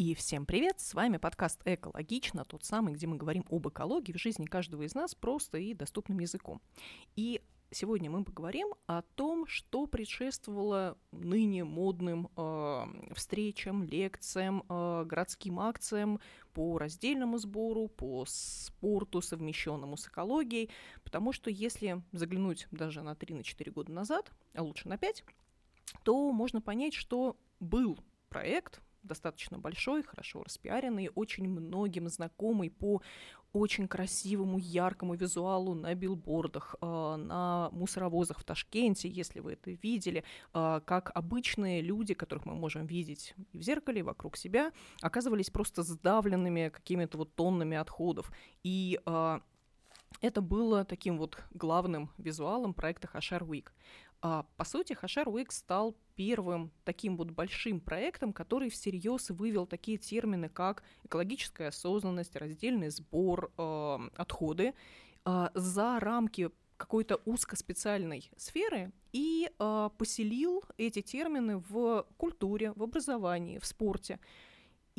И всем привет! С вами подкаст «Экологично», тот самый, где мы говорим об экологии в жизни каждого из нас просто и доступным языком. И сегодня мы поговорим о том, что предшествовало ныне модным э, встречам, лекциям, э, городским акциям по раздельному сбору, по спорту, совмещенному с экологией, потому что если заглянуть даже на 3-4 года назад, а лучше на 5, то можно понять, что был проект, достаточно большой, хорошо распиаренный, очень многим знакомый по очень красивому, яркому визуалу на билбордах, э, на мусоровозах в Ташкенте, если вы это видели, э, как обычные люди, которых мы можем видеть и в зеркале, и вокруг себя, оказывались просто сдавленными какими-то вот тоннами отходов. И э, это было таким вот главным визуалом проекта Хашар Week. А, по сути, Хашар Week стал первым таким вот большим проектом, который всерьез вывел такие термины, как экологическая осознанность, раздельный сбор, э, отходы э, за рамки какой-то узкоспециальной сферы и э, поселил эти термины в культуре, в образовании, в спорте.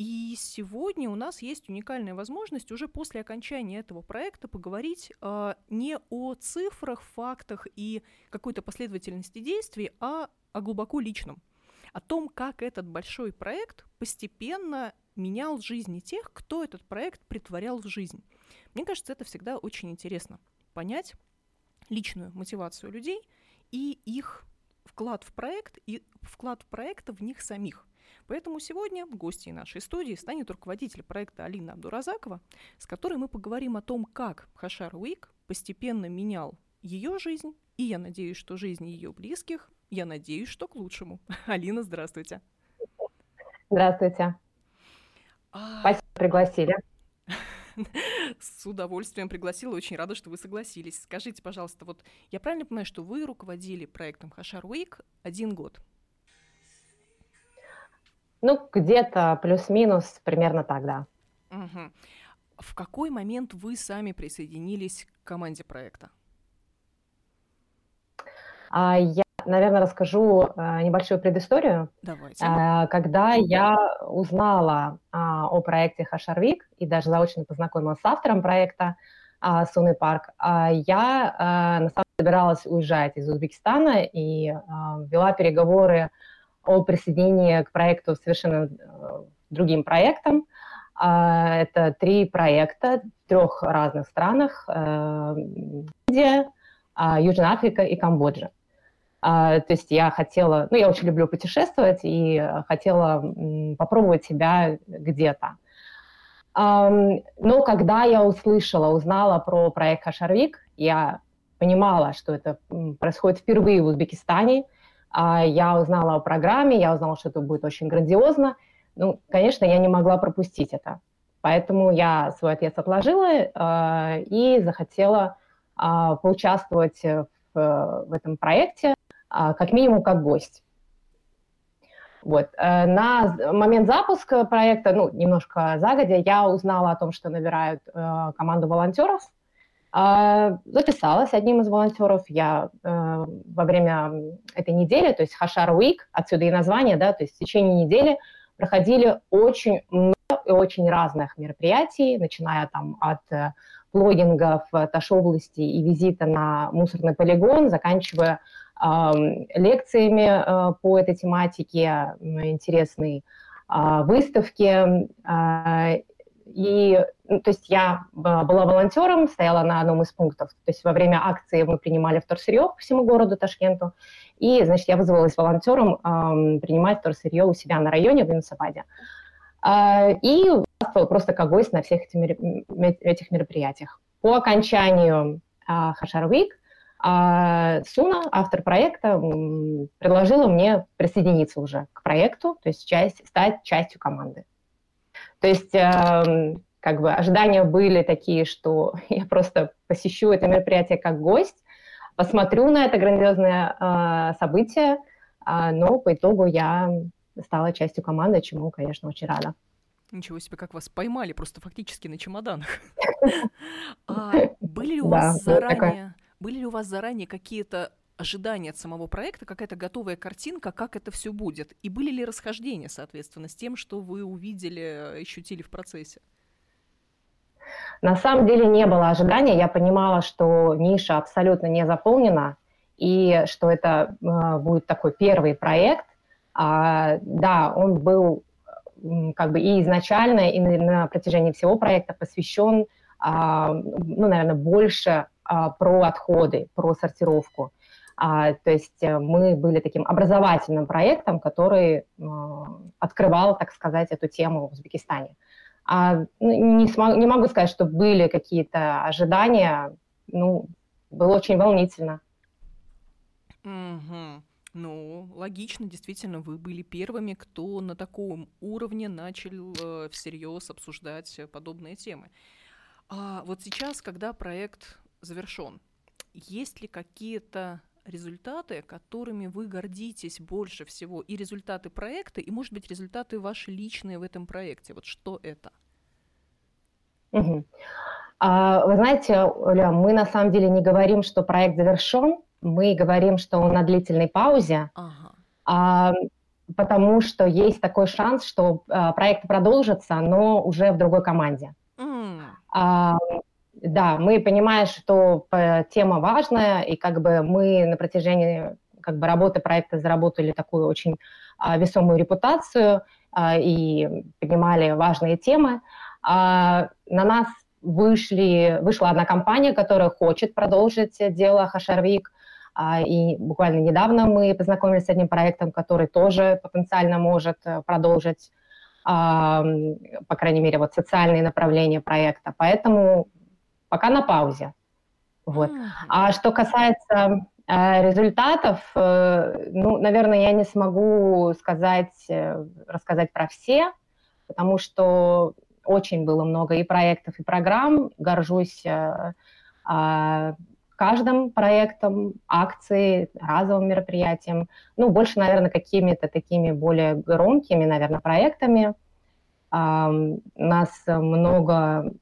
И сегодня у нас есть уникальная возможность уже после окончания этого проекта поговорить э, не о цифрах, фактах и какой-то последовательности действий, а о глубоко личном. О том, как этот большой проект постепенно менял жизни тех, кто этот проект притворял в жизнь. Мне кажется, это всегда очень интересно. Понять личную мотивацию людей и их вклад в проект, и вклад проекта в них самих. Поэтому сегодня гостьей нашей студии станет руководитель проекта Алина Абдуразакова, с которой мы поговорим о том, как Хашар Уик постепенно менял ее жизнь, и я надеюсь, что жизнь ее близких, я надеюсь, что к лучшему. Алина, здравствуйте. Здравствуйте. А... Спасибо, пригласили. С удовольствием пригласила, очень рада, что вы согласились. Скажите, пожалуйста, вот я правильно понимаю, что вы руководили проектом Хашар Уик один год? Ну, где-то плюс-минус примерно так, да. Угу. В какой момент вы сами присоединились к команде проекта? А, я, наверное, расскажу а, небольшую предысторию. Давайте. А, когда я узнала а, о проекте Хашарвик и даже заочно познакомилась с автором проекта а, Суны Парк, а, я а, на самом деле собиралась уезжать из Узбекистана и а, вела переговоры о присоединении к проекту совершенно э, другим проектам. А, это три проекта в трех разных странах. Э, Индия, а, Южная Африка и Камбоджа. А, то есть я хотела, ну, я очень люблю путешествовать и хотела попробовать себя где-то. Но когда я услышала, узнала про проект Хашарвик, я понимала, что это происходит впервые в Узбекистане – я узнала о программе, я узнала, что это будет очень грандиозно. Ну, конечно, я не могла пропустить это. Поэтому я свой отъезд отложила э, и захотела э, поучаствовать в, в этом проекте, э, как минимум как гость. Вот. На момент запуска проекта, ну, немножко загодя, я узнала о том, что набирают э, команду волонтеров – а, записалась одним из волонтеров. Я э, во время этой недели, то есть Хашар Week, отсюда и название, да, то есть в течение недели проходили очень много и очень разных мероприятий, начиная там от э, плогинга в Таш-области и визита на мусорный полигон, заканчивая э, лекциями э, по этой тематике, интересной э, выставки. Э, и, ну, то есть я была волонтером, стояла на одном из пунктов. То есть во время акции мы принимали вторсырье по всему городу Ташкенту. И, значит, я вызвалась волонтером эм, принимать вторсырье у себя на районе в Юнусабаде. Э, и просто как гость на всех этих, этих мероприятиях. По окончанию э, Хашар Week э, Суна, автор проекта, предложила мне присоединиться уже к проекту, то есть часть, стать частью команды. То есть э, как бы ожидания были такие, что я просто посещу это мероприятие как гость, посмотрю на это грандиозное э, событие, э, но по итогу я стала частью команды, чему, конечно, очень рада. Ничего себе, как вас поймали, просто фактически на чемоданах. А были ли у вас заранее, были ли у вас заранее какие-то ожидания от самого проекта, какая-то готовая картинка, как это все будет? И были ли расхождения, соответственно, с тем, что вы увидели, ощутили в процессе? На самом деле не было ожидания. Я понимала, что ниша абсолютно не заполнена, и что это э, будет такой первый проект. А, да, он был как бы и изначально, и на, на протяжении всего проекта посвящен, а, ну, наверное, больше а, про отходы, про сортировку. А, то есть э, мы были таким образовательным проектом, который а, открывал, так сказать, эту тему в Узбекистане. А, ну, не, смог, не могу сказать, что были какие-то ожидания. Ну, было очень волнительно. Угу. Ну, логично, действительно, вы были первыми, кто на таком уровне начал э, всерьез обсуждать подобные темы. А вот сейчас, когда проект завершен, есть ли какие-то результаты, которыми вы гордитесь больше всего, и результаты проекта, и, может быть, результаты ваши личные в этом проекте. Вот что это? Угу. А, вы знаете, Оля, мы на самом деле не говорим, что проект завершен, мы говорим, что он на длительной паузе, ага. а, потому что есть такой шанс, что а, проект продолжится, но уже в другой команде. Mm. А, да, мы понимаем, что э, тема важная, и как бы мы на протяжении как бы работы проекта заработали такую очень а, весомую репутацию а, и поднимали важные темы. А, на нас вышли, вышла одна компания, которая хочет продолжить дело Хашарвик, а, и буквально недавно мы познакомились с одним проектом, который тоже потенциально может э, продолжить, по крайней мере, вот социальные направления проекта. Поэтому пока на паузе. Вот. А что касается э, результатов, э, ну, наверное, я не смогу сказать, э, рассказать про все, потому что очень было много и проектов, и программ. Горжусь каждым проектом, акцией, разовым мероприятием. Ну, больше, наверное, какими-то такими более громкими, наверное, проектами. У нас много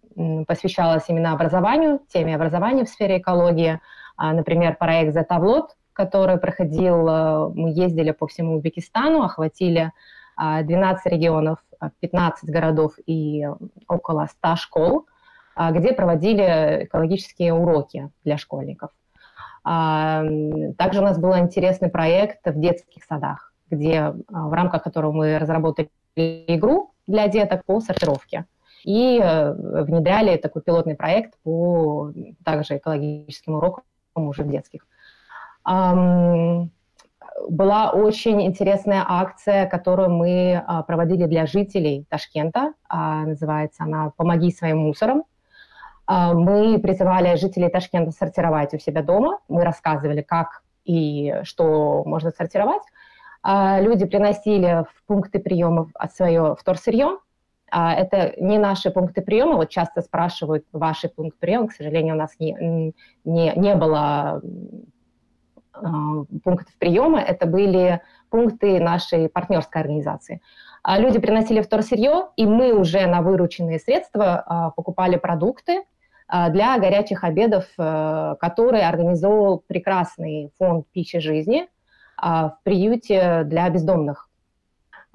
посвящалось именно образованию, теме образования в сфере экологии. А, например, проект «Затавлот», который проходил, э, мы ездили по всему Узбекистану, охватили 12 а, регионов, 15 городов и около 100 школ, а, где проводили экологические уроки для школьников. Также у нас был интересный проект в детских садах, где, в рамках которого мы разработали игру для деток по сортировке и э, внедряли такой пилотный проект по также экологическим урокам уже в детских. Была очень интересная акция, которую мы а, проводили для жителей Ташкента. А, называется она «Помоги своим мусором». А, мы призывали жителей Ташкента сортировать у себя дома. Мы рассказывали, как и что можно сортировать. Люди приносили в пункты приема свое вторсырье, это не наши пункты приема. Вот часто спрашивают ваши пункты приема. К сожалению, у нас не, не, не было а, пунктов приема. Это были пункты нашей партнерской организации. А люди приносили вторсырье, и мы уже на вырученные средства покупали продукты для горячих обедов, которые организовал прекрасный фонд пищи жизни в приюте для бездомных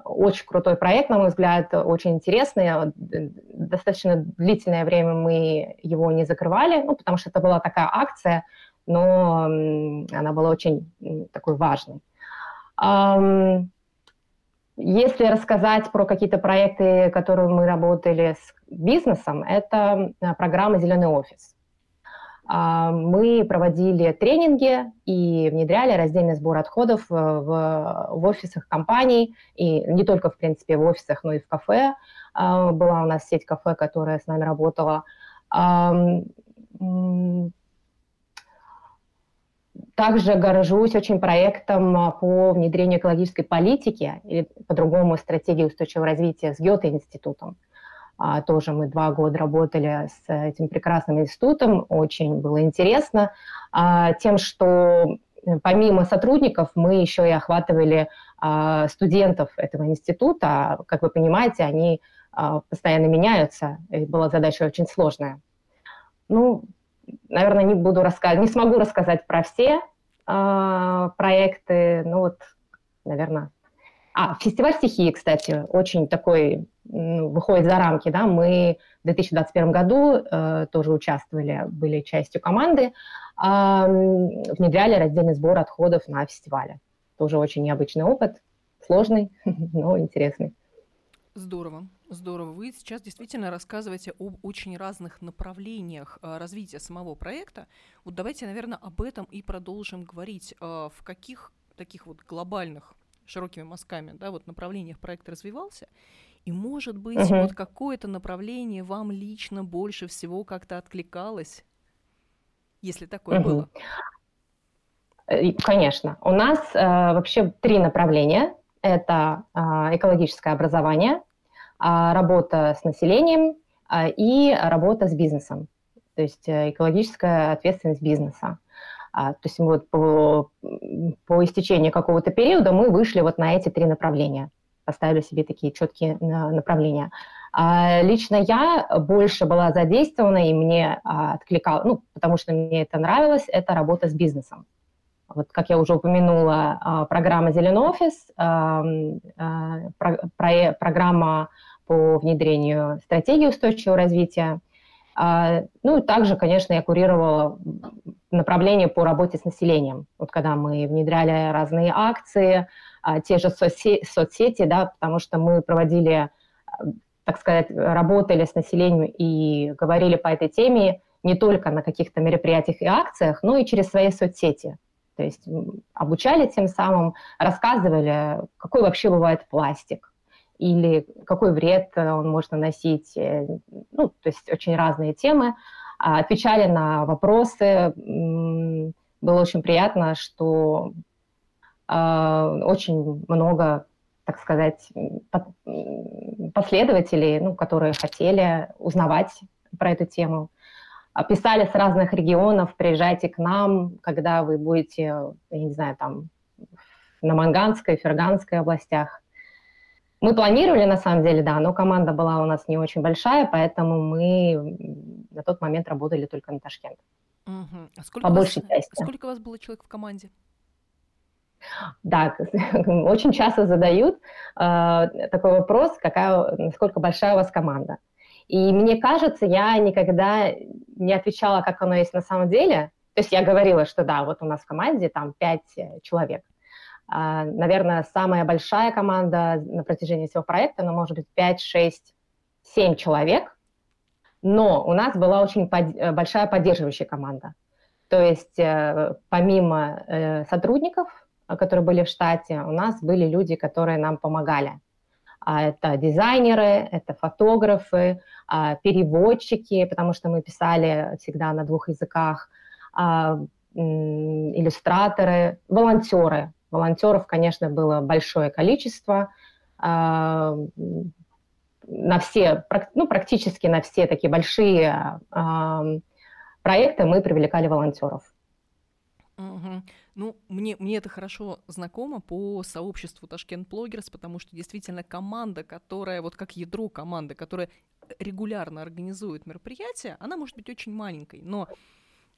очень крутой проект, на мой взгляд, очень интересный. Достаточно длительное время мы его не закрывали, ну, потому что это была такая акция, но она была очень такой важной. Если рассказать про какие-то проекты, которые мы работали с бизнесом, это э, программа «Зеленый офис». А, мы проводили тренинги и внедряли раздельный сбор отходов в, в офисах компаний, и не только, в принципе, в офисах, но и в кафе. А, была у нас сеть кафе, которая с нами работала. Также горжусь очень проектом по внедрению экологической политики, или по-другому стратегии устойчивого развития с Гёте-институтом. А, тоже мы два года работали с этим прекрасным институтом, очень было интересно а, тем, что э, помимо сотрудников мы еще и охватывали а, студентов этого института. Как вы понимаете, они постоянно меняются, и была задача очень сложная. Ну, наверное, не буду рассказывать, не смогу рассказать про все э, проекты, ну вот, наверное. А, фестиваль стихии, кстати, очень такой, ну, выходит за рамки, да, мы в 2021 году э, тоже участвовали, были частью команды, э, внедряли раздельный сбор отходов на фестивале. Тоже очень необычный опыт, сложный, но интересный. Здорово, здорово. Вы сейчас действительно рассказываете об очень разных направлениях а, развития самого проекта. Вот давайте, наверное, об этом и продолжим говорить. А, в каких таких вот глобальных широкими мазками, да, вот направлениях проект развивался, и, может быть, uh-huh. вот какое-то направление вам лично больше всего как-то откликалось, если такое uh-huh. было? Э, конечно. У нас э, вообще три направления. Это э, экологическое образование, а, работа с населением а, и работа с бизнесом, то есть э, экологическая ответственность бизнеса. А, то есть вот по, по истечении какого-то периода мы вышли вот на эти три направления, поставили себе такие четкие направления. Лично я больше была задействована, и мне откликал, ну, потому что мне это нравилось, это работа с бизнесом. Вот, как я уже упомянула, программа «Зеленый офис», программа по внедрению стратегии устойчивого развития. А, ну и также, конечно, я курировала направление по работе с населением. Вот когда мы внедряли разные акции, а, те же соцсети, да, потому что мы проводили, так сказать, работали с населением и говорили по этой теме не только на каких-то мероприятиях и акциях, но и через свои соцсети. То есть обучали тем самым, рассказывали, какой вообще бывает пластик, или какой вред э, он может наносить, э, ну, то есть очень разные темы. А, отвечали на вопросы. Было очень приятно, что а, очень много, так сказать, последователей, ну, которые хотели узнавать про эту тему. А, писали с разных регионов, приезжайте к нам, когда вы будете, я не знаю, там, на Манганской, Ферганской областях. Мы планировали, на самом деле, да, но команда была у нас не очень большая, поэтому мы на тот момент работали только на Ташкент. Угу. А сколько По большей вас, части. Сколько у вас было человек в команде? Да, очень часто задают э, такой вопрос, какая, насколько большая у вас команда. И мне кажется, я никогда не отвечала, как оно есть на самом деле. То есть я говорила, что да, вот у нас в команде там пять э, человек. А, наверное, самая большая команда на протяжении всего проекта, она может быть 5, 6, 7 человек, но у нас была очень под, э, большая поддерживающая команда. То есть э, помимо э, сотрудников, которые были в штате, у нас были люди, которые нам помогали. А это дизайнеры, это фотографы, а, переводчики, потому что мы писали всегда на двух языках, иллюстраторы, волонтеры, Волонтеров, конечно, было большое количество. А, на все, ну, практически на все такие большие а, проекты мы привлекали волонтеров. Угу. Ну, мне, мне это хорошо знакомо по сообществу Ташкент Блогерс, потому что действительно команда, которая, вот как ядро команды, которая регулярно организует мероприятия, она может быть очень маленькой, но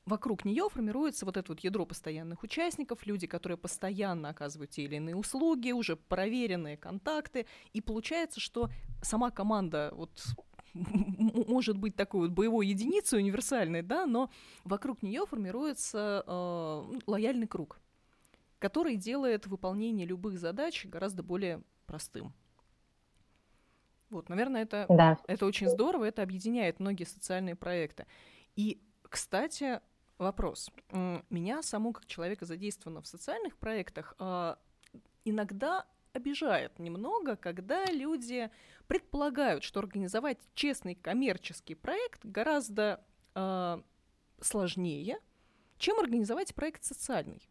вокруг нее формируется вот это вот ядро постоянных участников, люди, которые постоянно оказывают те или иные услуги, уже проверенные контакты, и получается, что сама команда вот может быть такой вот боевой единицей универсальной, да, но вокруг нее формируется э, лояльный круг, который делает выполнение любых задач гораздо более простым. Вот, наверное, это, да. это очень здорово, это объединяет многие социальные проекты. И, кстати, Вопрос. Меня саму как человека задействовано в социальных проектах а, иногда обижает немного, когда люди предполагают, что организовать честный коммерческий проект гораздо э, сложнее, чем организовать проект социальный.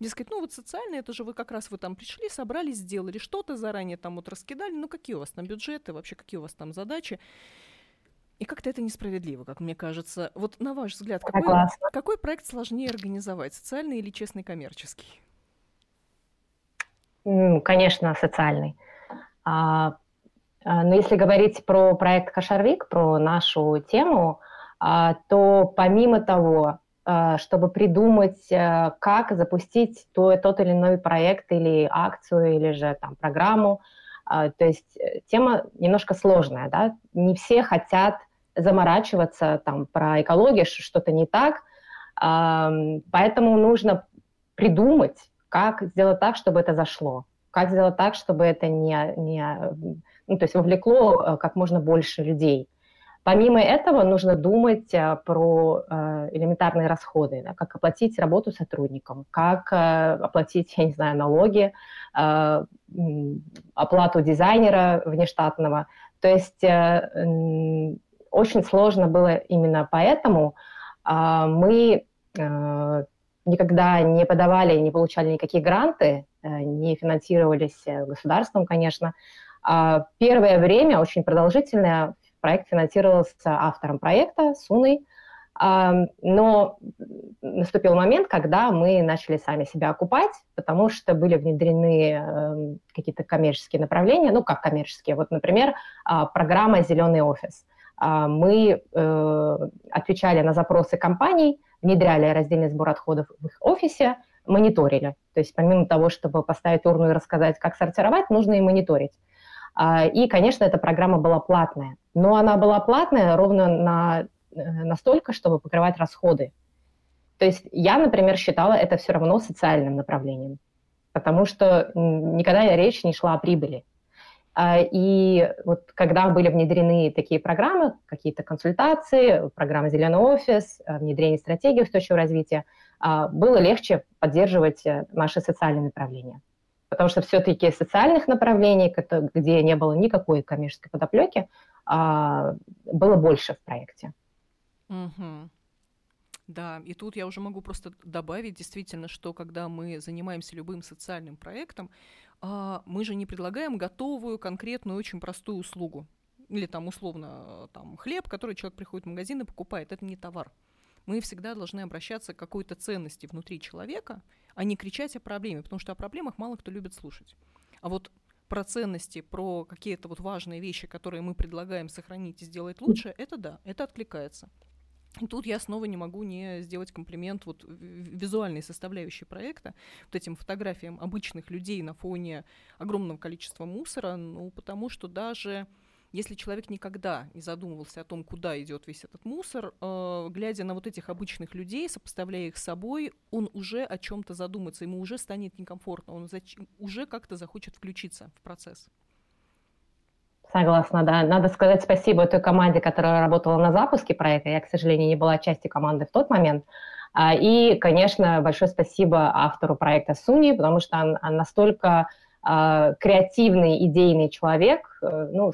Дескать, ну вот социальный, это же вы как раз вы там пришли, собрались, сделали что-то заранее, там вот раскидали, ну какие у вас там бюджеты, вообще какие у вас там задачи. И как-то это несправедливо, как мне кажется. Вот на ваш взгляд, какой, какой проект сложнее организовать, социальный или честный коммерческий? Конечно, социальный. А, Но если говорить про проект Кошарвик, про нашу тему, то помимо того, чтобы придумать, как запустить то, тот или иной проект или акцию, или же там программу, то есть э, тема немножко сложная, да, не все хотят заморачиваться там про экологию, что что-то не так, поэтому нужно придумать, как сделать так, чтобы это зашло, как сделать так, чтобы это не, не ну, то есть вовлекло э, как можно больше людей. Помимо этого нужно думать э, про э, элементарные расходы, да, как оплатить работу сотрудникам, как оплатить, я не знаю, налоги, оплату дизайнера внештатного. То есть очень сложно было именно поэтому. А, мы э, никогда не подавали, не получали никакие гранты, э, не финансировались э, государством, конечно. А первое время, очень продолжительное, проект финансировался автором проекта, Суной, но наступил момент, когда мы начали сами себя окупать, потому что были внедрены какие-то коммерческие направления, ну, как коммерческие. Вот, например, а, программа «Зеленый офис». А, мы э, отвечали на запросы компаний, внедряли раздельный сбор отходов в их офисе, мониторили. То есть помимо того, чтобы поставить урну и рассказать, как сортировать, нужно и мониторить. А, и, конечно, эта программа была платная. Но она была платная ровно на, э, настолько, чтобы покрывать расходы. То есть я, например, считала это все равно социальным направлением, потому что никогда речь не шла о прибыли. А, и вот когда были внедрены такие программы, какие-то консультации, программа «Зеленый офис», а, внедрение стратегии устойчивого развития, а, было легче поддерживать э, наши социальные направления. Потому что все-таки социальных направлений, где не было никакой коммерческой подоплеки, было больше в проекте. Угу. Да, и тут я уже могу просто добавить действительно, что когда мы занимаемся любым социальным проектом, а, мы же не предлагаем готовую, конкретную, очень простую услугу. Или там условно там, хлеб, который человек приходит в магазин и покупает. Это не товар. Мы всегда должны обращаться к какой-то ценности внутри человека, а не кричать о проблеме, потому что о проблемах мало кто любит слушать. А вот про ценности, про какие-то вот важные вещи, которые мы предлагаем сохранить и сделать лучше, это да, это откликается. И тут я снова не могу не сделать комплимент вот визуальной составляющей проекта, вот этим фотографиям обычных людей на фоне огромного количества мусора, ну, потому что даже если человек никогда не задумывался о том, куда идет весь этот мусор, э, глядя на вот этих обычных людей, сопоставляя их с собой, он уже о чем-то задумается, ему уже станет некомфортно, он зач- уже как-то захочет включиться в процесс. Согласна, да. Надо сказать спасибо той команде, которая работала на запуске проекта. Я, к сожалению, не была частью команды в тот момент. А, и, конечно, большое спасибо автору проекта Суни, потому что он, настолько э, креативный, идейный человек. Э, ну,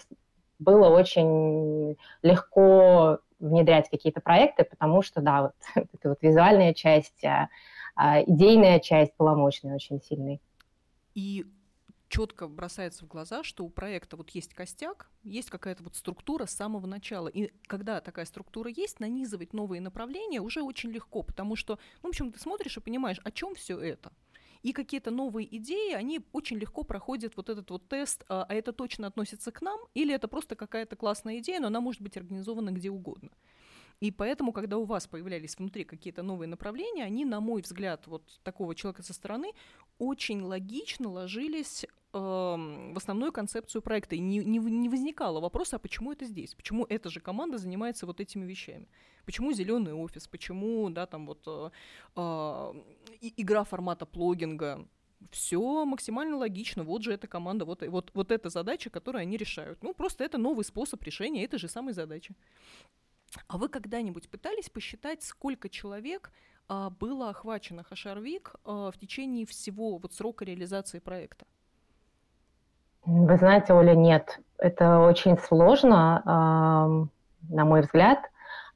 было очень легко внедрять какие-то проекты, потому что, да, вот эта вот визуальная часть, э, идейная часть была мощной, очень сильной. И четко бросается в глаза, что у проекта вот есть костяк, есть какая-то вот структура с самого начала. И когда такая структура есть, нанизывать новые направления уже очень легко, потому что, ну, в общем, ты смотришь и понимаешь, о чем все это. И какие-то новые идеи, они очень легко проходят вот этот вот тест, а, а это точно относится к нам, или это просто какая-то классная идея, но она может быть организована где угодно. И поэтому, когда у вас появлялись внутри какие-то новые направления, они, на мой взгляд, вот такого человека со стороны, очень логично ложились э, в основную концепцию проекта. И не, не, не возникало вопроса, а почему это здесь? Почему эта же команда занимается вот этими вещами? Почему зеленый офис? Почему, да, там вот э, э, игра формата плогинга? все максимально логично. Вот же эта команда, вот, вот, вот эта задача, которую они решают. Ну, просто это новый способ решения этой же самой задачи. А вы когда-нибудь пытались посчитать, сколько человек а, было охвачено Хашарвик а, в течение всего вот срока реализации проекта? Вы знаете, Оля, нет. Это очень сложно, э, на мой взгляд.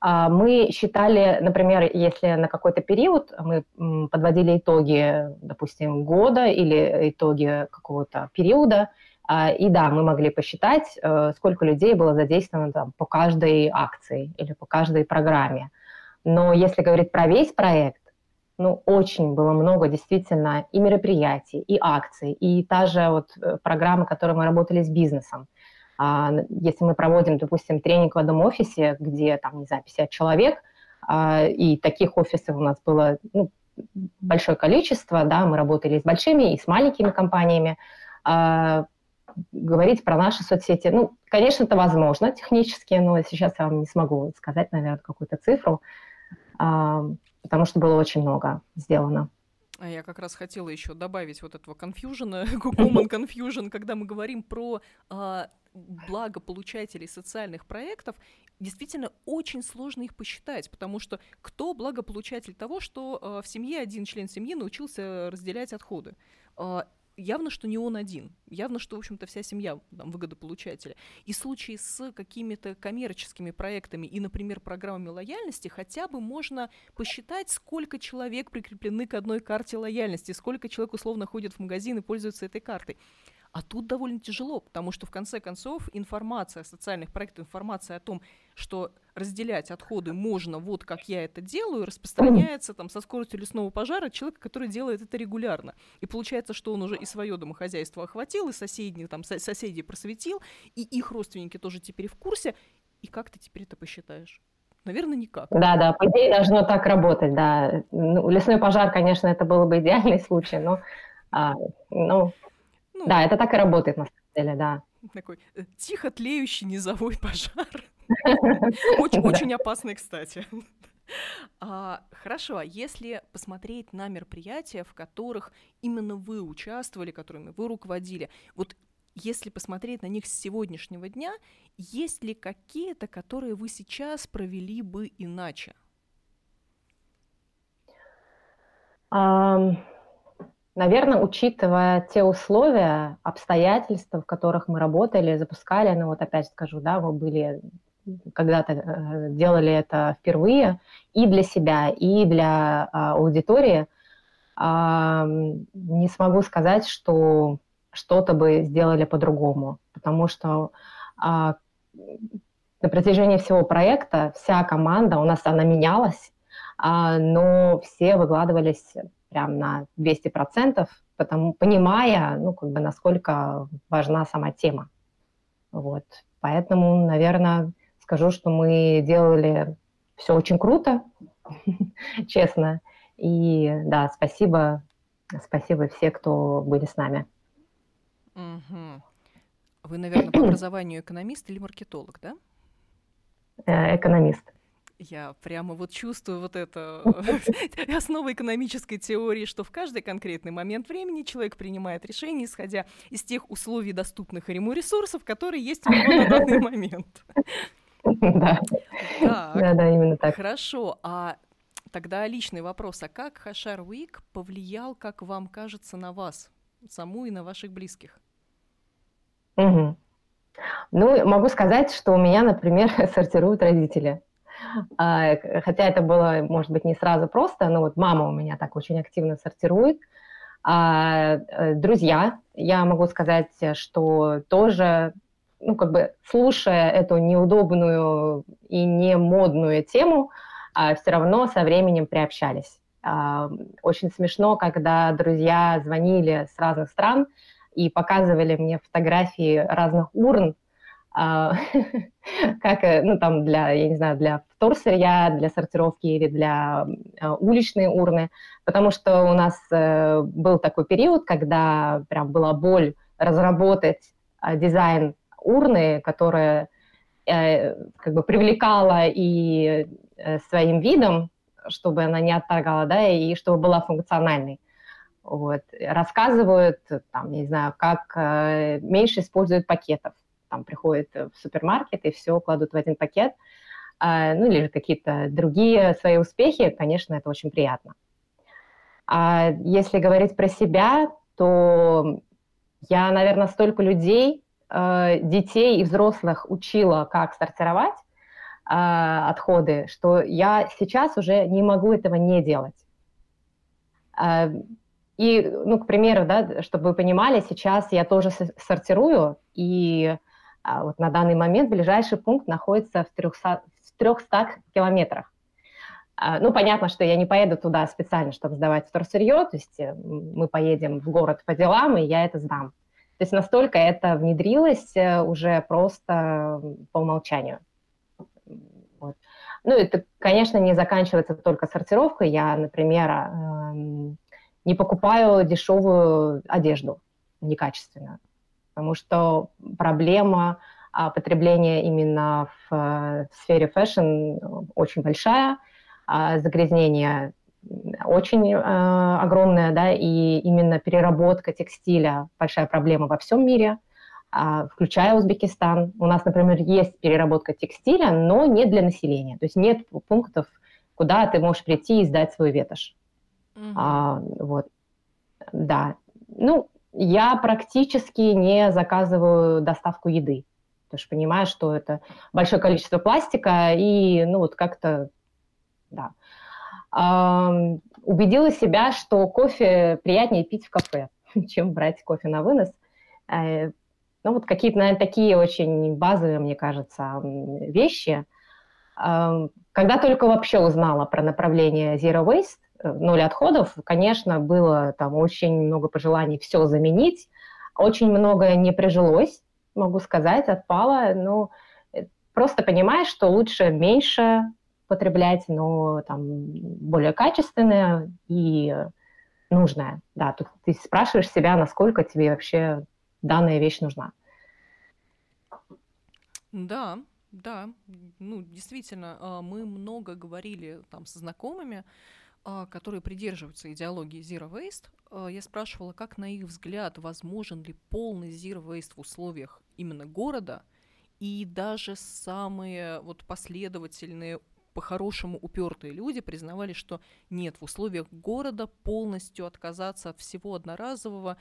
А, мы считали, например, если на какой-то период мы подводили итоги, допустим, года или итоги какого-то периода, а, и да, мы могли посчитать, э, сколько людей было задействовано там, по каждой акции или по каждой программе. Но если говорить про весь проект, ну, очень было много действительно и мероприятий, и акций, и та же вот э, программа, которой мы работали с бизнесом. А, если мы проводим, допустим, тренинг в одном офисе, где там, не знаю, 50 человек, а, и таких офисов у нас было ну, большое количество, да, мы работали с большими, и с маленькими компаниями, а, говорить про наши соцсети. Ну, конечно, это возможно технически, но сейчас я вам не смогу сказать, наверное, какую-то цифру, потому что было очень много сделано. А я как раз хотела еще добавить вот этого конфьюжена, common confusion, когда мы говорим про а, благополучателей социальных проектов, действительно очень сложно их посчитать, потому что кто благополучатель того, что а, в семье один член семьи научился разделять отходы? Явно, что не он один. Явно, что, в общем-то, вся семья там, выгодополучателя. И в случае с какими-то коммерческими проектами и, например, программами лояльности, хотя бы можно посчитать, сколько человек прикреплены к одной карте лояльности, сколько человек условно ходит в магазин и пользуется этой картой. А тут довольно тяжело, потому что в конце концов информация о социальных проектах, информация о том, что разделять отходы можно вот как я это делаю, распространяется там со скоростью лесного пожара человека, который делает это регулярно. И получается, что он уже и свое домохозяйство охватил, и соседних, там, со- соседей просветил, и их родственники тоже теперь в курсе. И как ты теперь это посчитаешь? Наверное, никак. Да, да, по идее должно так работать, да. Ну, лесной пожар, конечно, это был бы идеальный случай, но, а, ну, ну, да, это так и работает на самом деле, да. Такой э, тихо тлеющий низовой пожар. Очень, очень опасный, кстати. А, хорошо, а если посмотреть на мероприятия, в которых именно вы участвовали, которыми вы руководили, вот если посмотреть на них с сегодняшнего дня, есть ли какие-то, которые вы сейчас провели бы иначе? Um, Наверное, учитывая те условия, обстоятельства, в которых мы работали, запускали, ну вот опять скажу, да, мы были когда-то э, делали это впервые и для себя, и для а, аудитории. А, не смогу сказать, что что-то бы сделали по-другому, потому что а, на протяжении всего проекта вся команда, у нас она менялась, а, но все выкладывались прям на 200%, потому, понимая, ну, как бы, насколько важна сама тема. Вот. Поэтому, наверное, скажу, что мы делали все очень круто, честно. И да, спасибо, спасибо все, кто были с нами. Вы, наверное, по образованию экономист или маркетолог, да? Э, экономист. Я прямо вот чувствую вот это основа экономической теории, что в каждый конкретный момент времени человек принимает решение, исходя из тех условий, доступных ему ресурсов, которые есть у него на данный момент. Да. Да, да, именно так. Хорошо. А тогда личный вопрос. А как Хашар Уик повлиял, как вам кажется, на вас, саму и на ваших близких? Угу. Ну, могу сказать, что у меня, например, сортируют родители. А, хотя это было, может быть, не сразу просто, но вот мама у меня так очень активно сортирует. А э, друзья, я могу сказать, что тоже, ну, как бы слушая эту неудобную и не модную тему, а все равно со временем приобщались. Очень смешно, когда друзья звонили с разных стран и показывали мне фотографии разных урн, как, э, ну, там, для, я не знаю, для вторсырья, для сортировки или для а, уличной урны, потому что у нас э, был такой период, когда прям была боль разработать а, дизайн урны, которая э, как бы привлекала и своим видом, чтобы она не отторгала, да, и чтобы была функциональной. Вот. Рассказывают, там, не знаю, как меньше используют пакетов, там приходят в супермаркет и все кладут в один пакет, а, ну или какие-то другие свои успехи, конечно, это очень приятно. А если говорить про себя, то я, наверное, столько людей, а, детей и взрослых учила, как сортировать а, отходы, что я сейчас уже не могу этого не делать. И, ну, к примеру, да, чтобы вы понимали, сейчас я тоже сортирую, и вот на данный момент ближайший пункт находится в 300, в 300 километрах. А, ну, понятно, что я не поеду туда специально, чтобы сдавать вторсырье, то есть э, мы поедем в город по делам, и я это сдам. То есть настолько это внедрилось э, уже просто по умолчанию. Вот. Ну, это, конечно, не заканчивается только сортировкой. Я, например, эм, не покупаю дешевую одежду, некачественную, потому что проблема а, потребления именно в, э, в сфере fashion очень большая, а загрязнение очень э, огромное, да, и именно переработка текстиля большая проблема во всем мире, э, включая Узбекистан. У нас, например, есть переработка текстиля, но не для населения, то есть нет пунктов, куда ты можешь прийти и сдать свой ветошь. Mm-hmm. А, вот, да. Ну, я практически не заказываю доставку еды, потому что понимаю, что это большое количество пластика, и, ну, вот как-то, да убедила себя, что кофе приятнее пить в кафе, чем брать кофе на вынос. Э, ну, вот какие-то, наверное, такие очень базовые, мне кажется, вещи. Когда только вообще узнала про направление Zero Waste, ноль отходов, конечно, было там очень много пожеланий все заменить. Очень многое не прижилось, могу сказать, отпало. Ну, э, просто понимаешь, что лучше меньше потреблять, но там более качественное и нужное. Да, тут ты спрашиваешь себя, насколько тебе вообще данная вещь нужна. Да, да, ну действительно, а, мы много говорили там со знакомыми, которые придерживаются идеологии Zero Waste. А, я спрашивала, как на их взгляд возможен ли полный Zero Waste в условиях именно города, и даже самые вот последовательные по-хорошему упертые люди признавали, что нет, в условиях города полностью отказаться от всего одноразового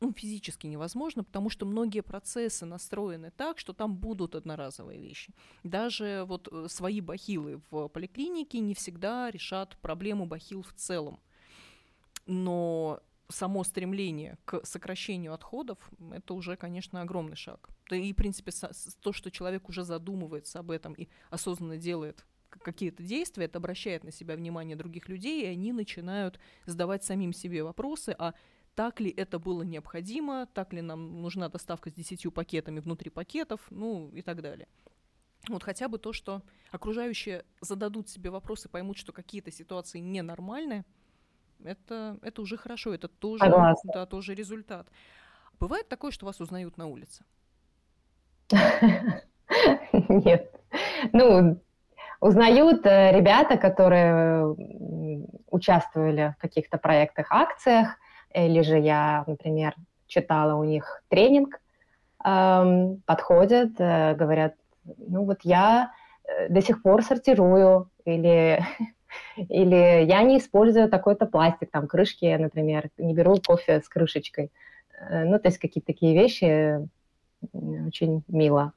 ну, физически невозможно, потому что многие процессы настроены так, что там будут одноразовые вещи. Даже вот э, свои бахилы в поликлинике не всегда решат проблему бахил в целом. Но само стремление к сокращению отходов, это уже, конечно, огромный шаг. И, в принципе, то, что человек уже задумывается об этом и осознанно делает какие-то действия, это обращает на себя внимание других людей, и они начинают задавать самим себе вопросы, а так ли это было необходимо, так ли нам нужна доставка с десятью пакетами внутри пакетов, ну и так далее. Вот хотя бы то, что окружающие зададут себе вопросы, поймут, что какие-то ситуации ненормальные, это, это уже хорошо, это тоже, да, тоже результат. Бывает такое, что вас узнают на улице? Нет. Ну, Узнают э, ребята, которые участвовали в каких-то проектах, акциях, или же я, например, читала у них тренинг, эм, подходят, э, говорят, ну вот я э, до сих пор сортирую, или, или я не использую такой-то пластик, там крышки, например, не беру кофе с крышечкой. Ну, то есть какие-то такие вещи очень мило.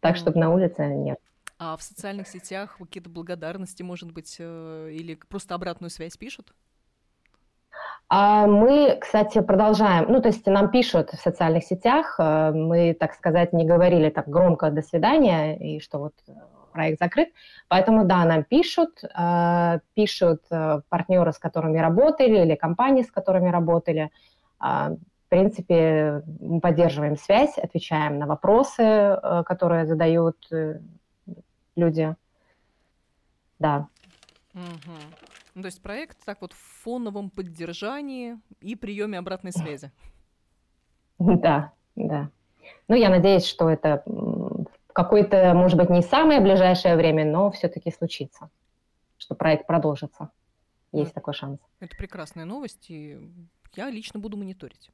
Так, чтобы на улице нет. А в социальных сетях какие-то благодарности, может быть, э, или просто обратную связь пишут? А мы, кстати, продолжаем. Ну, то есть нам пишут в социальных сетях. Э, мы, так сказать, не говорили так громко «до свидания» и что вот э, проект закрыт. Поэтому, да, нам пишут, пишут партнеры, с которыми работали, или компании, с которыми работали. В принципе, мы поддерживаем связь, отвечаем на вопросы, которые задают люди. Да. Угу. Ну, то есть проект так вот в фоновом поддержании и приеме обратной связи. Да, да. Ну, я надеюсь, что это в какое-то, может быть, не самое ближайшее время, но все-таки случится, что проект продолжится. Есть ну, такой шанс. Это прекрасная новость, и я лично буду мониторить.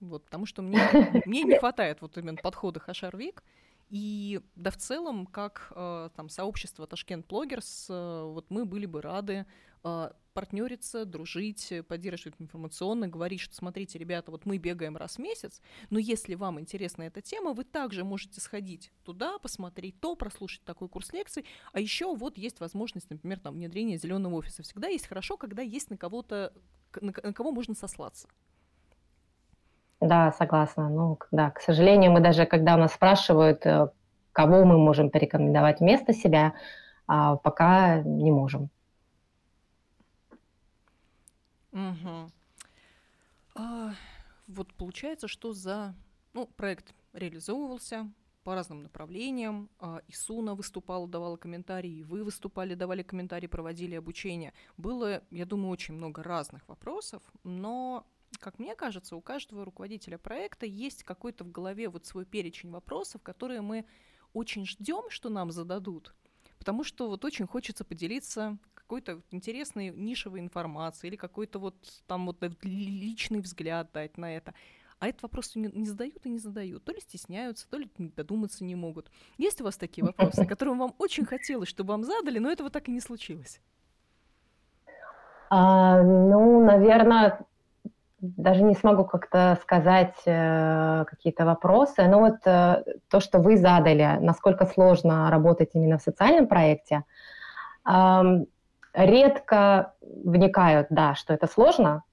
Вот, потому что мне, мне не хватает вот именно подхода Хашар Вик, и да в целом, как э, там сообщество Ташкент Блогерс, э, вот мы были бы рады э, партнериться, дружить, поддерживать информационно, говорить, что смотрите, ребята, вот мы бегаем раз в месяц, но если вам интересна эта тема, вы также можете сходить туда, посмотреть то, прослушать такой курс лекций, а еще вот есть возможность, например, там внедрения зеленого офиса. Всегда есть хорошо, когда есть на кого-то, на, на кого можно сослаться. Да, согласна. Ну, да, к сожалению, мы даже, когда у нас спрашивают, э, кого мы можем порекомендовать вместо себя, а пока не можем. Угу. А, вот получается, что за Ну, проект реализовывался по разным направлениям. А, Исуна выступала, давала комментарии, вы выступали, давали комментарии, проводили обучение. Было, я думаю, очень много разных вопросов, но как мне кажется, у каждого руководителя проекта есть какой-то в голове вот свой перечень вопросов, которые мы очень ждем, что нам зададут, потому что вот очень хочется поделиться какой-то интересной нишевой информацией или какой-то вот там вот личный взгляд дать на это. А этот вопрос не, задают и не задают. То ли стесняются, то ли додуматься не могут. Есть у вас такие вопросы, которые вам очень хотелось, чтобы вам задали, но этого так и не случилось? А, ну, наверное, даже не смогу как-то сказать э, какие-то вопросы, но вот э, то, что вы задали, насколько сложно работать именно в социальном проекте, э, редко вникают, да, что это сложно,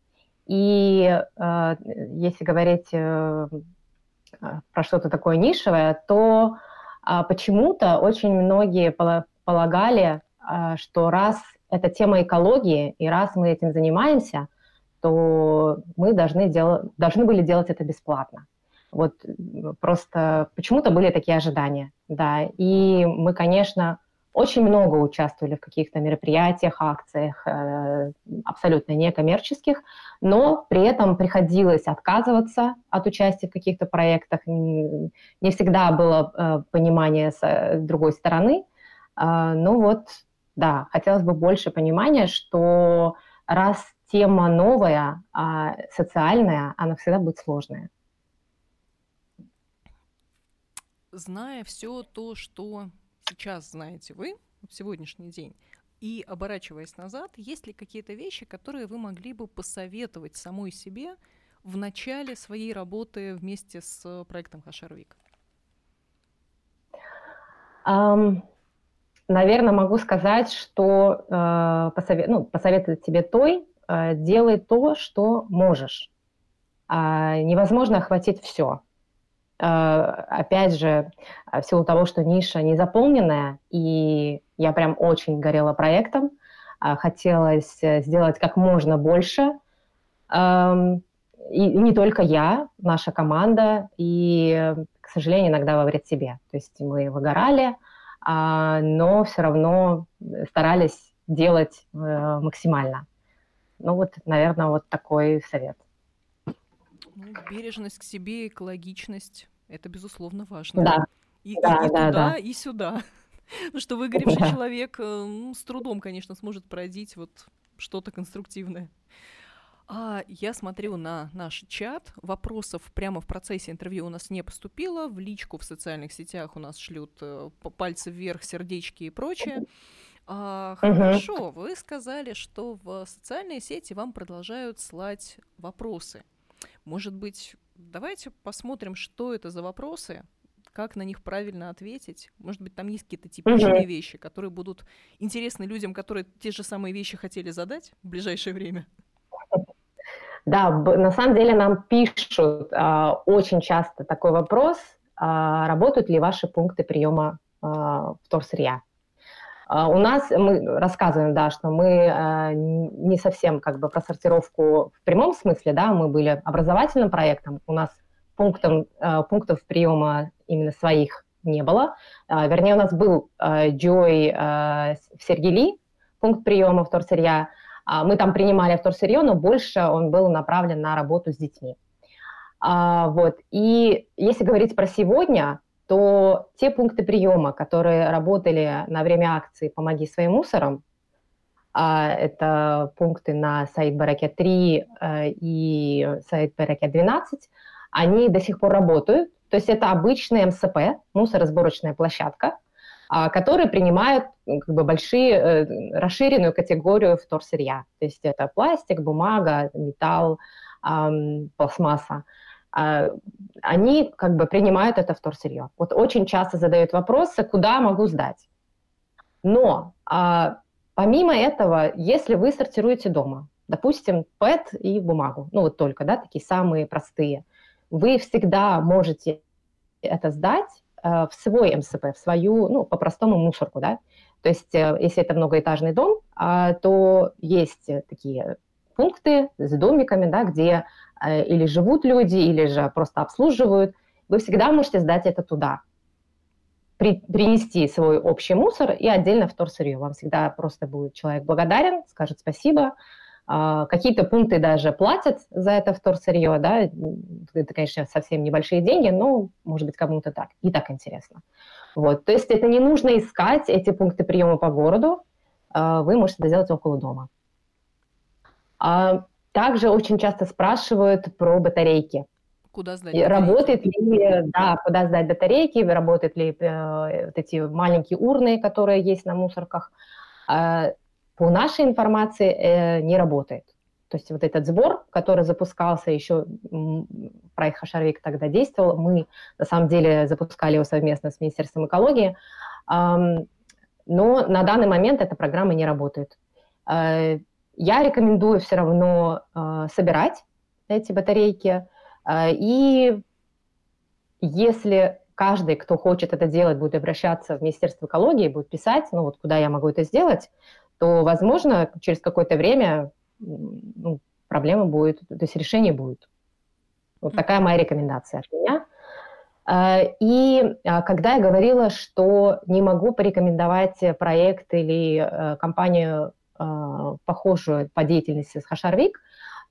и э, если говорить э, про что-то такое нишевое, то э, почему-то очень многие полагали, э, что раз это тема экологии, и раз мы этим занимаемся – то мы должны, делать, должны были делать это бесплатно. Вот просто почему-то были такие ожидания, да. И мы, конечно, очень много участвовали в каких-то мероприятиях, акциях, э, абсолютно некоммерческих, но при этом приходилось отказываться от участия в каких-то проектах. Не всегда было э, понимание с другой стороны. Э, ну вот, да, хотелось бы больше понимания, что раз тема новая, а социальная, она всегда будет сложная. Зная все то, что сейчас знаете вы в сегодняшний день, и оборачиваясь назад, есть ли какие-то вещи, которые вы могли бы посоветовать самой себе в начале своей работы вместе с проектом Хашарвик? Um, наверное, могу сказать, что uh, посовет, ну, посоветовать тебе той, Э, делай то, что можешь. А, невозможно охватить все. Э, опять же, в силу того, что ниша не заполненная, и я прям очень горела проектом, а, хотелось сделать как можно больше. Эм, и не только я, наша команда, и, к сожалению, иногда во вред себе. То есть мы выгорали, а, но все равно старались делать э, максимально. Ну вот, наверное, вот такой совет. Ну, бережность к себе, экологичность – это, безусловно, важно. Да. И, да, и, и да, туда, да. и сюда. Ну что выгоревший да. человек ну, с трудом, конечно, сможет пройдить вот что-то конструктивное. А я смотрю на наш чат. Вопросов прямо в процессе интервью у нас не поступило. В личку в социальных сетях у нас шлют э, пальцы вверх, сердечки и прочее. А, хорошо, вы сказали, что в социальные сети вам продолжают слать вопросы. Может быть, давайте посмотрим, что это за вопросы, как на них правильно ответить. Может быть, там есть какие-то типичные вещи, которые будут интересны людям, которые те же самые вещи хотели задать в ближайшее время. Да, на самом деле нам пишут а, очень часто такой вопрос, а, работают ли ваши пункты приема а, вторсырья. А, у нас, мы рассказываем, да, что мы а, не совсем как бы про сортировку в прямом смысле, да, мы были образовательным проектом, у нас пунктом, а, пунктов приема именно своих не было. Вернее, у нас был Joy в Сергели, пункт приема вторсырья. Мы там принимали вторсырье, но больше он был направлен на работу с детьми. Вот. И если говорить про сегодня, то те пункты приема, которые работали на время акции «Помоги своим мусорам», а это пункты на сайт Баракет 3 э, и сайт Баракет 12, они до сих пор работают. То есть это обычный МСП, мусоросборочная площадка, а, которые принимают как бы, большие, э, расширенную категорию вторсырья. То есть это пластик, бумага, металл, пластмасса. А, они как бы принимают это вторсырье. Вот очень часто задают вопросы, куда могу сдать. Но а, помимо этого, если вы сортируете дома, допустим, ПЭТ и бумагу, ну вот только, да, такие самые простые, вы всегда можете это сдать э, в свой МСП, в свою, ну, по-простому мусорку, да. То есть, э, если это многоэтажный дом, то есть такие пункты с домиками, да, где или живут люди, или же просто обслуживают, вы всегда можете сдать это туда. При, принести свой общий мусор и отдельно вторсырье. Вам всегда просто будет человек благодарен, скажет спасибо, а, какие-то пункты даже платят за это вторсырье, да, это, конечно, совсем небольшие деньги, но, может быть, кому-то так, и так интересно. Вот, то есть это не нужно искать эти пункты приема по городу, а, вы можете это сделать около дома. Также очень часто спрашивают про батарейки. Куда сдать батарейки? Работает ли, да, куда сдать батарейки, работают ли э, вот эти маленькие урны, которые есть на мусорках. Э, по нашей информации э, не работает. То есть вот этот сбор, который запускался еще, проект Хашарвик тогда действовал, мы на самом деле запускали его совместно с Министерством экологии, но на данный момент эта программа не работает. Я рекомендую все равно э, собирать эти батарейки, э, и если каждый, кто хочет это делать, будет обращаться в Министерство экологии, будет писать, ну вот куда я могу это сделать, то, возможно, через какое-то время ну, проблема будет, то есть решение будет. Вот такая моя рекомендация от меня. А, и когда я говорила, что не могу порекомендовать проект или э, компанию, похожую по деятельности с Хашарвик,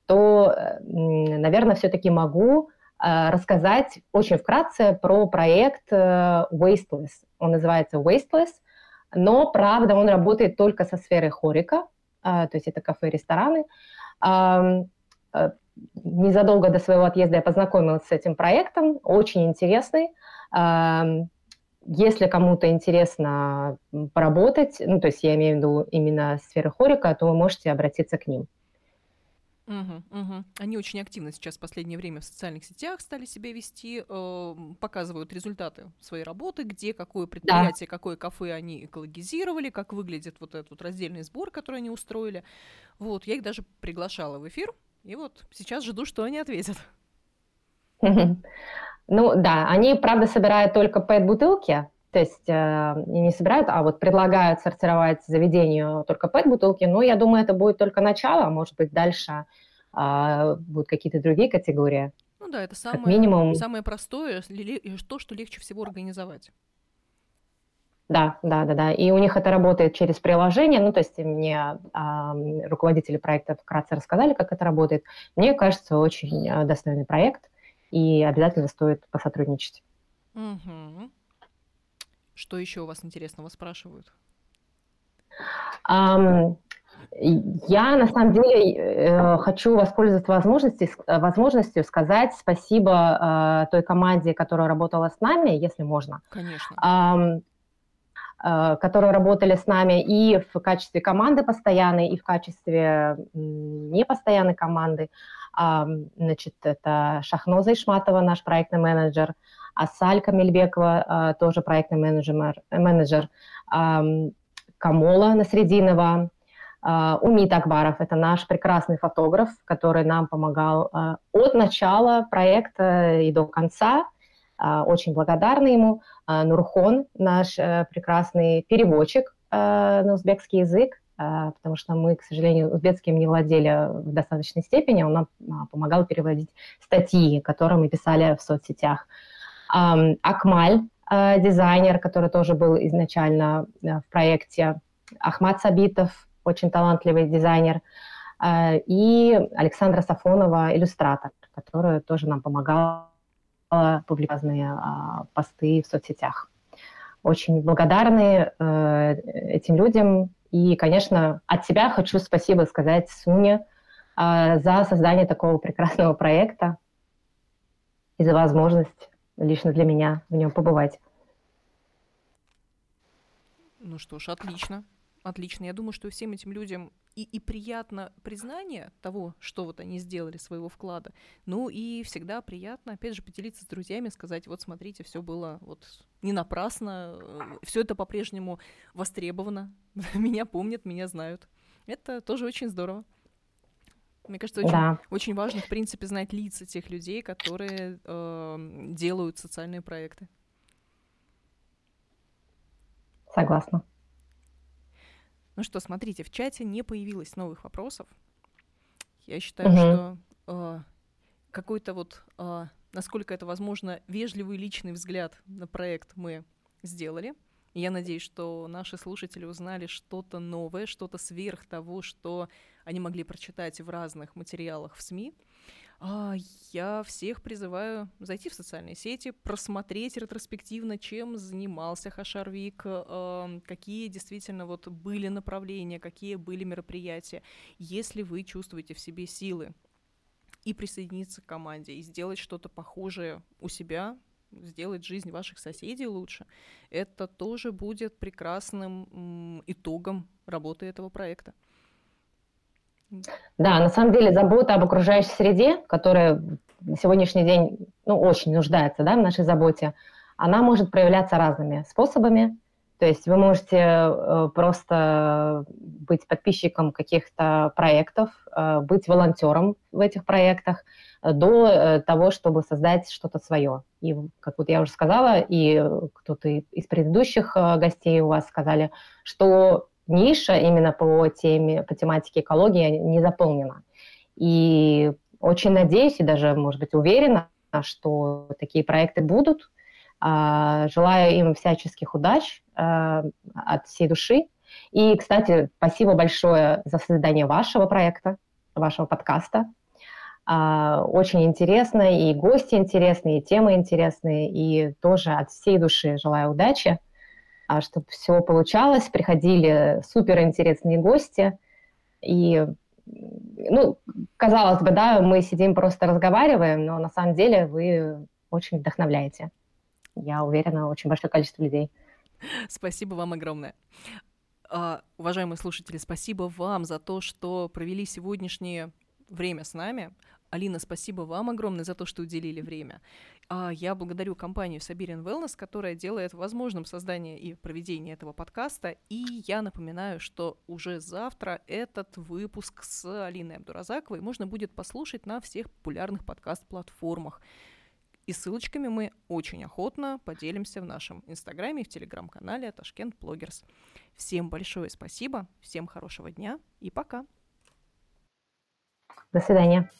то, наверное, все-таки могу рассказать очень вкратце про проект э, Wasteless. Он называется Wasteless – но, правда, он работает только со сферой хорика, а, то есть это кафе, рестораны. А, а, незадолго до своего отъезда я познакомилась с этим проектом, очень интересный. Если кому-то интересно поработать, ну, то есть я имею в виду именно сферы хорика, то вы можете обратиться к ним. Угу, угу. Они очень активно сейчас в последнее время в социальных сетях стали себя вести, э, показывают результаты своей работы, где какое предприятие, да. какое кафе они экологизировали, как выглядит вот этот вот раздельный сбор, который они устроили. Вот, я их даже приглашала в эфир, и вот сейчас жду, что они ответят. Ну да, они, правда, собирают только пэт-бутылки, то есть э, не собирают, а вот предлагают сортировать заведению только пэт-бутылки. Но я думаю, это будет только начало, а может быть, дальше э, будут какие-то другие категории. Ну да, это самое, минимум... самое простое, то, что легче всего организовать. Да, да, да, да. И у них это работает через приложение. Ну, то есть мне э, руководители проекта вкратце рассказали, как это работает. Мне кажется, очень э, достойный проект, и обязательно стоит посотрудничать. Угу. Что еще у вас интересного спрашивают? Um, я на самом деле э, хочу воспользоваться возможностью, возможностью сказать спасибо э, той команде, которая работала с нами, если можно. Конечно. Э, которые работали с нами и в качестве команды постоянной, и в качестве непостоянной команды. Значит, это Шахноза Ишматова, наш проектный менеджер, Асаль Камельбекова, а, тоже проектный менеджер, менеджер Камола Насрединова, а, Умит Акбаров, это наш прекрасный фотограф, который нам помогал а, от начала проекта и до конца. Очень благодарны ему. Нурхон, наш э, прекрасный переводчик э, на узбекский язык, потому что мы, к сожалению, узбекским не владели в достаточной степени. Он нам помогал переводить статьи, которые мы писали в соцсетях. Акмаль, э, дизайнер, который тоже был изначально э, в проекте, Ахмад Сабитов, очень талантливый дизайнер, э, и Александра Сафонова, иллюстратор, которая тоже нам помогала публиковать посты в соцсетях. Очень благодарны этим людям. И, конечно, от себя хочу спасибо сказать Суне за создание такого прекрасного проекта и за возможность лично для меня в нем побывать. Ну что ж, отлично. Отлично. Я думаю, что всем этим людям и, и приятно признание того, что вот они сделали, своего вклада. Ну и всегда приятно, опять же, поделиться с друзьями, сказать, вот смотрите, все было вот не напрасно, э, все это по-прежнему востребовано, меня помнят, меня знают. Это тоже очень здорово. Мне кажется, очень, да. очень важно, в принципе, знать лица тех людей, которые э, делают социальные проекты. Согласна. Ну что, смотрите, в чате не появилось новых вопросов. Я считаю, угу. что э, какой-то вот э, насколько это возможно, вежливый личный взгляд на проект мы сделали. Я надеюсь, что наши слушатели узнали что-то новое, что-то сверх того, что они могли прочитать в разных материалах в СМИ. А, я всех призываю зайти в социальные сети, просмотреть ретроспективно, чем занимался Хашарвик, а, какие действительно вот были направления, какие были мероприятия. Если вы чувствуете в себе силы и присоединиться к команде, и сделать что-то похожее у себя, сделать жизнь ваших соседей лучше, это тоже будет прекрасным итогом работы этого проекта. Да, на самом деле забота об окружающей среде, которая на сегодняшний день ну, очень нуждается да, в нашей заботе, она может проявляться разными способами. То есть вы можете э, просто быть подписчиком каких-то проектов, э, быть волонтером в этих проектах, э, до того, чтобы создать что-то свое. И, как вот я уже сказала, и кто-то из предыдущих гостей у вас сказали, что ниша именно по теме, по тематике экологии не заполнена. И очень надеюсь и даже, может быть, уверена, что такие проекты будут. А, желаю им всяческих удач от всей души. И, кстати, спасибо большое за создание вашего проекта, вашего подкаста. А, очень интересно, и гости интересные, и темы интересные, и тоже от всей души желаю удачи. А чтобы все получалось, приходили суперинтересные гости, и, ну, казалось бы, да, мы сидим просто разговариваем, но на самом деле вы очень вдохновляете. Я уверена, очень большое количество людей. Спасибо вам огромное. Uh, уважаемые слушатели, спасибо вам за то, что провели сегодняшнее время с нами. Алина, спасибо вам огромное за то, что уделили время. А я благодарю компанию Siberian Wellness, которая делает возможным создание и проведение этого подкаста. И я напоминаю, что уже завтра этот выпуск с Алиной Абдуразаковой можно будет послушать на всех популярных подкаст-платформах. И ссылочками мы очень охотно поделимся в нашем инстаграме и в телеграм-канале Ташкент Блогерс. Всем большое спасибо, всем хорошего дня и пока. До свидания.